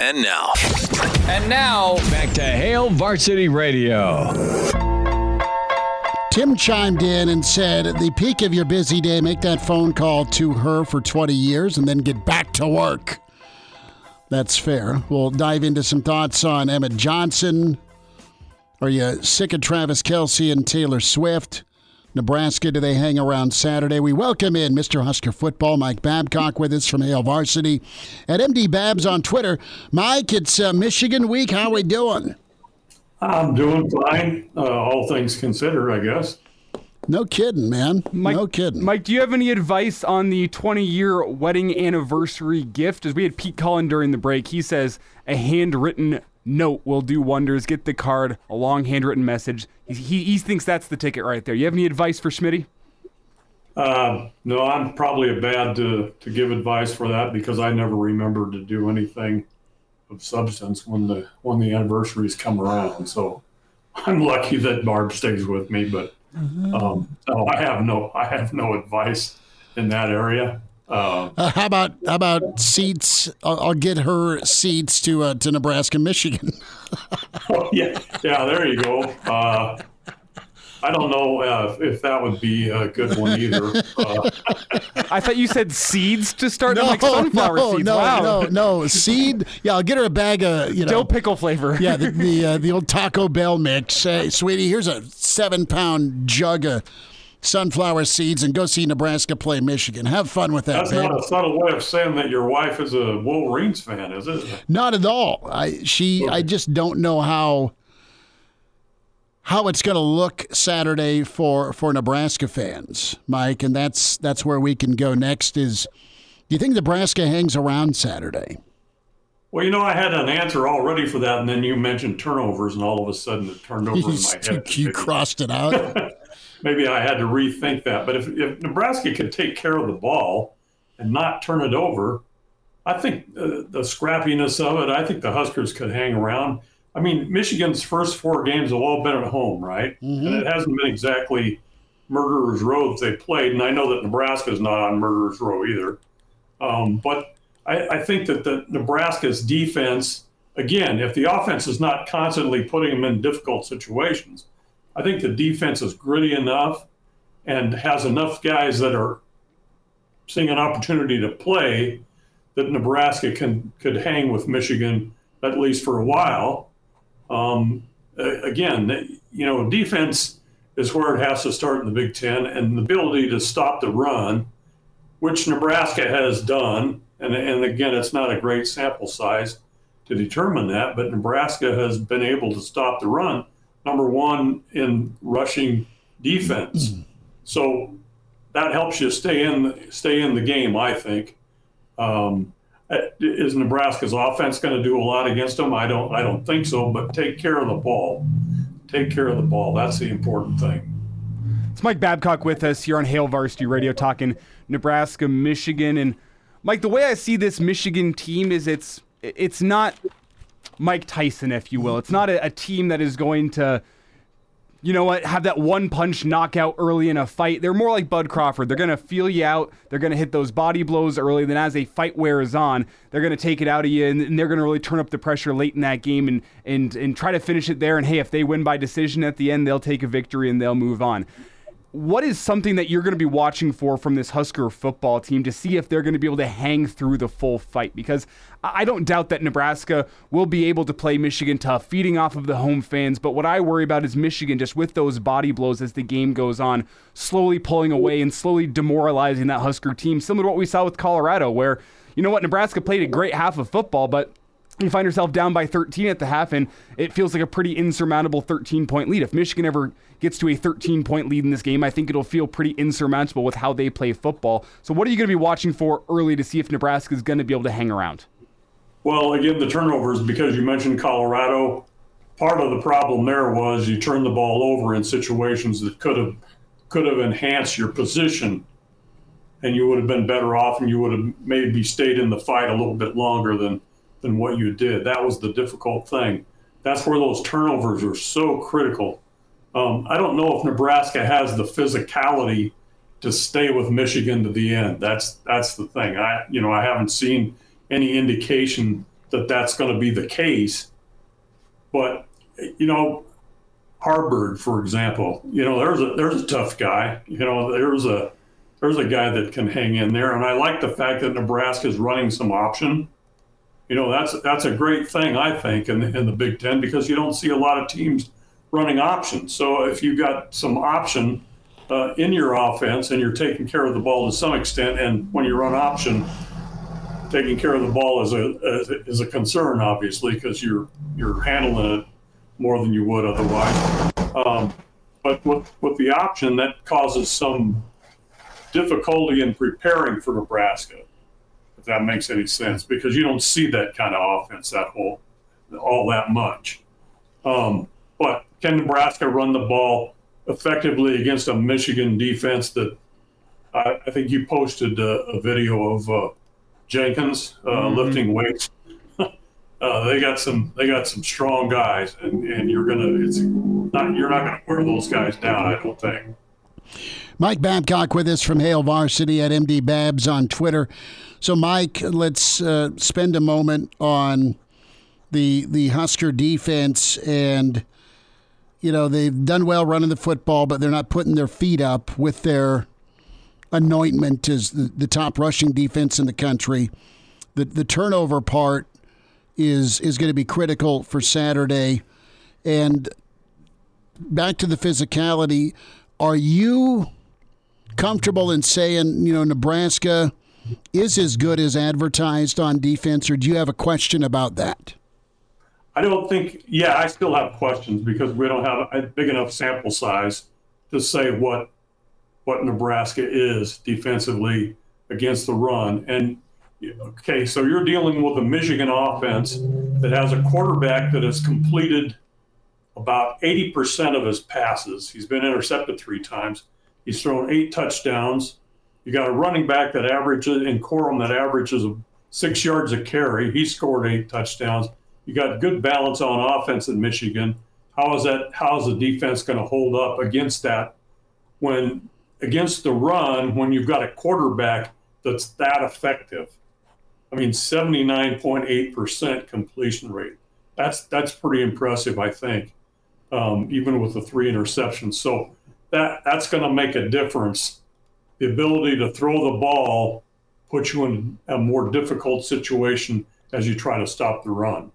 And now, And now, Back to Hail Varsity Radio. Tim chimed in and said, at the peak of your busy day, make that phone call to her for 20 years and then get back to work. That's fair. We'll dive into some thoughts on Emmett Johnson. Are you sick of Travis Kelce and Taylor Swift? Nebraska, do they hang around Saturday? We welcome in Mr. Husker Football, Mike Babcock, with us from Hail Varsity. At MD Babs on Twitter. Mike, it's uh, Michigan week. How we doing? I'm doing fine, uh, all things considered, I guess. No kidding, man. Mike, no kidding. Mike, do you have any advice on the 20 year wedding anniversary gift? As we had Pete Cullen during the break, he says a handwritten note will do wonders. Get the card, a long handwritten message. He, he, he thinks that's the ticket right there. You have any advice for Schmitty? Uh, no, I'm probably a bad to, to give advice for that because I never remember to do anything of substance when the when the anniversaries come around. So I'm lucky that Barb stays with me, but um, no, I have no I have no advice in that area. Uh, Uh, how about how about seats? I'll, I'll get her seats to uh, to Nebraska, Michigan. yeah, yeah, there you go. Uh, I don't know uh, if that would be a good one either. Uh, I thought you said seeds to start. I'm like sunflower no, seeds. no, wow. no, no. Seed. Yeah, I'll get her a bag of you know. Dill pickle flavor. yeah, the the, uh, the old Taco Bell mix. Hey, sweetie, here's a seven pound jug of sunflower seeds, and go see Nebraska play Michigan. Have fun with that, that's not a subtle way of saying that your wife is a Wolverines fan, is it? Not at all. I she I just don't know how how it's going to look Saturday for for Nebraska fans, Mike, and that's that's where we can go next is do you think Nebraska hangs around Saturday? Well, you know, I had an answer all ready for that, and then you mentioned turnovers, and all of a sudden it turned over in my head. you crossed it out. Maybe I had to rethink that. But if, if Nebraska could take care of the ball and not turn it over, I think uh, the scrappiness of it, I think the Huskers could hang around. I mean, Michigan's first four games have all been at home, right? And it hasn't been exactly murderer's row that they played. And I know that Nebraska's not on murderer's row either. Um, but I, I think that the Nebraska's defense, again, if the offense is not constantly putting them in difficult situations, I think the defense is gritty enough and has enough guys that are seeing an opportunity to play that Nebraska can could hang with Michigan at least for a while. Um, again, you know, defense is where it has to start in the Big Ten, and the ability to stop the run, which Nebraska has done, and, and again, it's not a great sample size to determine that, but Nebraska has been able to stop the run. Number one in rushing defense, so that helps you stay in stay in the game. I think. Um, uh, is Nebraska's offense going to do a lot against them? I don't. I don't think so. But take care of the ball. Take care of the ball. That's the important thing. It's Mike Babcock with us here on Hail Varsity Radio talking Nebraska, Michigan. And Mike, the way I see this Michigan team is it's it's not Mike Tyson, if you will. It's not a, a team that is going to, you know what, have that one punch knockout early in a fight. They're more like Bud Crawford. They're going to feel you out. They're going to hit those body blows early. Then as a fight wears on, they're going to take it out of you and, and they're going to really turn up the pressure late in that game and, and, and try to finish it there. And hey, if they win by decision at the end, they'll take a victory and they'll move on what is something that you're going to be watching for from this Husker football team to see if they're going to be able to hang through the full fight? Because I don't doubt that Nebraska will be able to play Michigan tough, feeding off of the home fans. But what I worry about is Michigan just with those body blows as the game goes on, slowly pulling away and slowly demoralizing that Husker team, similar to what we saw with Colorado, where, you know what, Nebraska played a great half of football, but you find yourself down by 13 at the half, and it feels like a pretty insurmountable 13 point lead. If Michigan ever gets to a 13 point lead in this game, I think it'll feel pretty insurmountable with how they play football. So, what are you going to be watching for early to see if Nebraska is going to be able to hang around? Well, again, the turnovers because you mentioned Colorado. Part of the problem there was you turned the ball over in situations that could have could have enhanced your position, and you would have been better off, and you would have maybe stayed in the fight a little bit longer than than what you did. That was the difficult thing. That's where those turnovers are so critical. Um, I don't know if Nebraska has the physicality to stay with Michigan to the end. That's that's the thing. I you know I haven't seen any indication that that's going to be the case. But you know, Haarberg, for example, you know there's a there's a tough guy. You know there's a there's a guy that can hang in there, and I like the fact that Nebraska is running some option. You know that's that's a great thing I think in the, in the Big Ten because you don't see a lot of teams running options. So if you've got some option uh, in your offense and you're taking care of the ball to some extent, and when you run option, taking care of the ball is a is a concern, obviously, because you're you're handling it more than you would otherwise. Um, but with with the option, that causes some difficulty in preparing for Nebraska, if that makes any sense, because you don't see that kind of offense that whole all that much. Um, but can Nebraska run the ball effectively against a Michigan defense that I, I think you posted a, a video of uh, Jenkins uh, mm-hmm. lifting weights. uh, they got some they got some strong guys, and, and you're gonna it's not you're not gonna wear those guys down. I don't think. Mike Babcock with us from Hail Varsity at MD Babs on Twitter. So, Mike, let's uh, spend a moment on the the Husker defense and you know they've done well running the football, but they're not putting their feet up with their anointment as the, the top rushing defense in the country. The the turnover part is is going to be critical for Saturday. And back to the physicality, are you comfortable in saying, you know, Nebraska is as good as advertised on defense, or do you have a question about that? I don't think, yeah, I still have questions because we don't have a big enough sample size to say what what Nebraska is defensively against the run. And okay, so you're dealing with a Michigan offense that has a quarterback that has completed about 80% of his passes. He's been intercepted three times. He's thrown eight touchdowns. You got a running back that averages in Corum that averages six yards a carry. He scored eight touchdowns. You got good balance on offense in Michigan. How is that? How is the defense going to hold up against that when against the run when you've got a quarterback that's that effective. I mean, 79.8% completion rate. That's that's pretty impressive, I think, um, even with the three interceptions. So that that's going to make a difference. The ability to throw the ball puts you in a more difficult situation as you try to stop the run.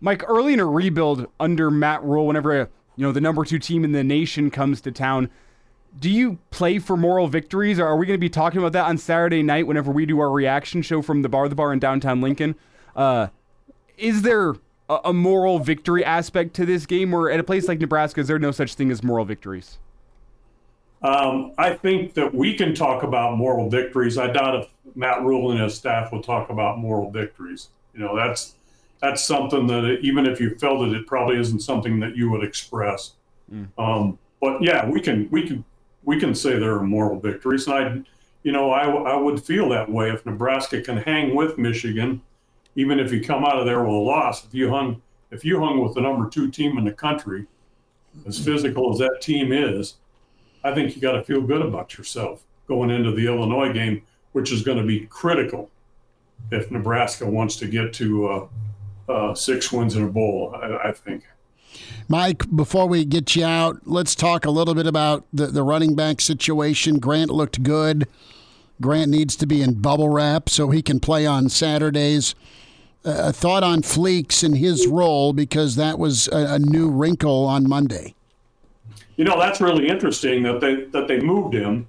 Mike, early in a rebuild under Matt Rhule, whenever you know the number two team in the nation comes to town, do you play for moral victories? Or are we going to be talking about that on Saturday night whenever we do our reaction show from the bar the bar in downtown Lincoln? Uh, is there a, a, moral victory aspect to this game, or at a place like Nebraska, is there no such thing as moral victories? Um, I think that we can talk about moral victories. I doubt if Matt Rhule and his staff will talk about moral victories. You know, that's that's something that even if you felt it, it probably isn't something that you would express. Mm. Um, but yeah, we can we can we can say there are moral victories. And I, you know, I, I would feel that way if Nebraska can hang with Michigan, even if you come out of there with a loss. If you hung, if you hung with the number two team in the country, as physical as that team is, I think you got to feel good about yourself going into the Illinois game, which is going to be critical if Nebraska wants to get to uh, uh, six wins in a bowl. I, I think. Mike, before we get you out, let's talk a little bit about the, the running back situation. Grant looked good. Grant needs to be in bubble wrap so he can play on Saturdays. A thought on Fleeks and his role because that was a, a new wrinkle on Monday. You know that's really interesting that they that they moved him,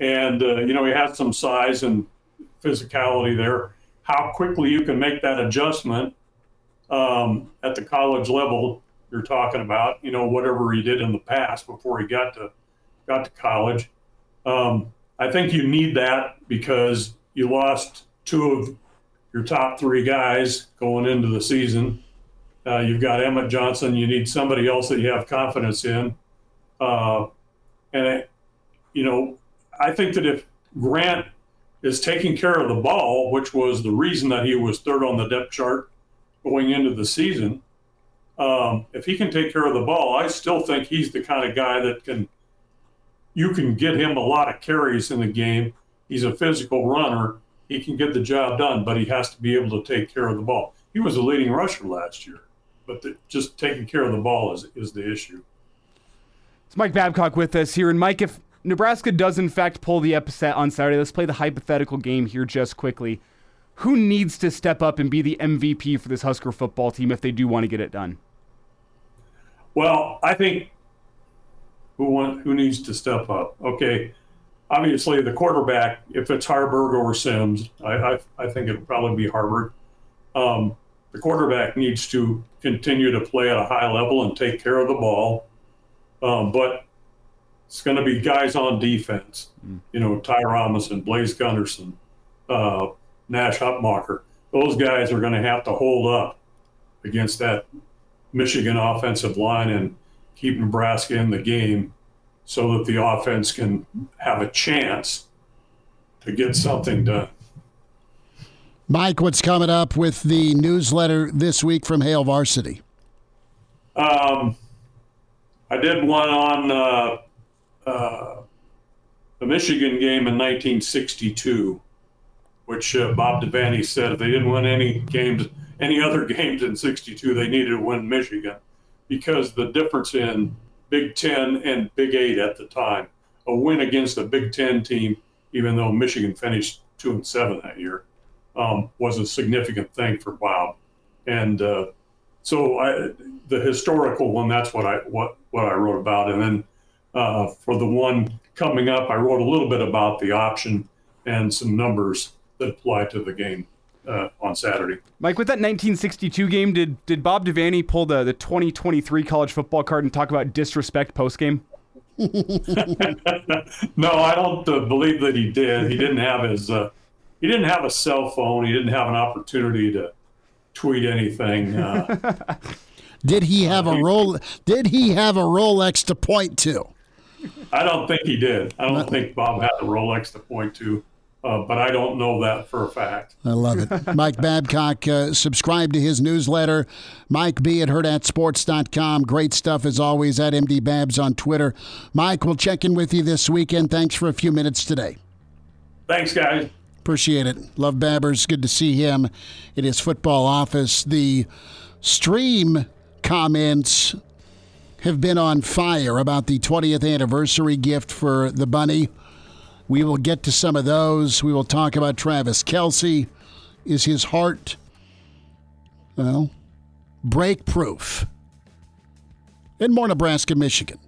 and uh, you know he has some size and physicality there. How quickly you can make that adjustment um, at the college level you're talking about, you know, whatever he did in the past before he got to got to college. Um, I think you need that because you lost two of your top three guys going into the season. Uh, you've got Emmett Johnson. You need somebody else that you have confidence in. Uh, and, it, you know, I think that if Grant is taking care of the ball, which was the reason that he was third on the depth chart going into the season, um, if he can take care of the ball, I still think he's the kind of guy that can, you can get him a lot of carries in the game. He's a physical runner. He can get the job done, but he has to be able to take care of the ball. He was a leading rusher last year, but the, just taking care of the ball is, is the issue. It's Mike Babcock with us here. And Mike, if Nebraska does in fact pull the upset on Saturday, let's play the hypothetical game here just quickly. Who needs to step up and be the MVP for this Husker football team if they do want to get it done? Well, I think who want who needs to step up? Okay, obviously the quarterback. If it's Haarberg or Sims, I I, I think it'll probably be Haarberg. Um, the quarterback needs to continue to play at a high level and take care of the ball. Um, but it's going to be guys on defense. Mm. You know, Ty Robinson, Blaise Gunnerson, uh, Nash Hutmacher. Those guys are going to have to hold up against that Michigan offensive line and keep Nebraska in the game so that the offense can have a chance to get something done. Mike, what's coming up with the newsletter this week from Hail Varsity? Um, I did one on uh, uh, the Michigan game in 1962, which uh, Bob Devaney said if they didn't win any games, any other games in 62, they needed to win Michigan because the difference in Big Ten and Big Eight at the time, a win against a Big Ten team, even though Michigan finished two and seven that year, um, was a significant thing for Bob. And uh, so I, the historical one, that's what I what what I wrote about. And then uh, for the one coming up, I wrote a little bit about the option and some numbers that apply to the game uh, on Saturday. Mike, with that 1962 game, did did Bob Devaney pull the the 2023 college football card and talk about disrespect post game? no, I don't uh, believe that he did. He didn't have his uh, he didn't have a cell phone. He didn't have an opportunity to tweet anything. Uh. did he have a roll? Did he have a Rolex to point to? I don't think he did. I don't think Bob had a Rolex to point to. Uh, but I don't know that for a fact. I love it. Mike Babcock, uh, subscribe to his newsletter. Mike B at hurrdatsports.com. Great stuff as always at MD Babs on Twitter. Mike, we'll check in with you this weekend. Thanks for a few minutes today. Thanks, guys. Appreciate it. Love Babbers. Good to see him in his football office. The stream comments have been on fire about the 20th anniversary gift for the bunny. We will get to some of those. We will talk about Travis Kelce. Is his heart, well, break proof? And more Nebraska, Michigan.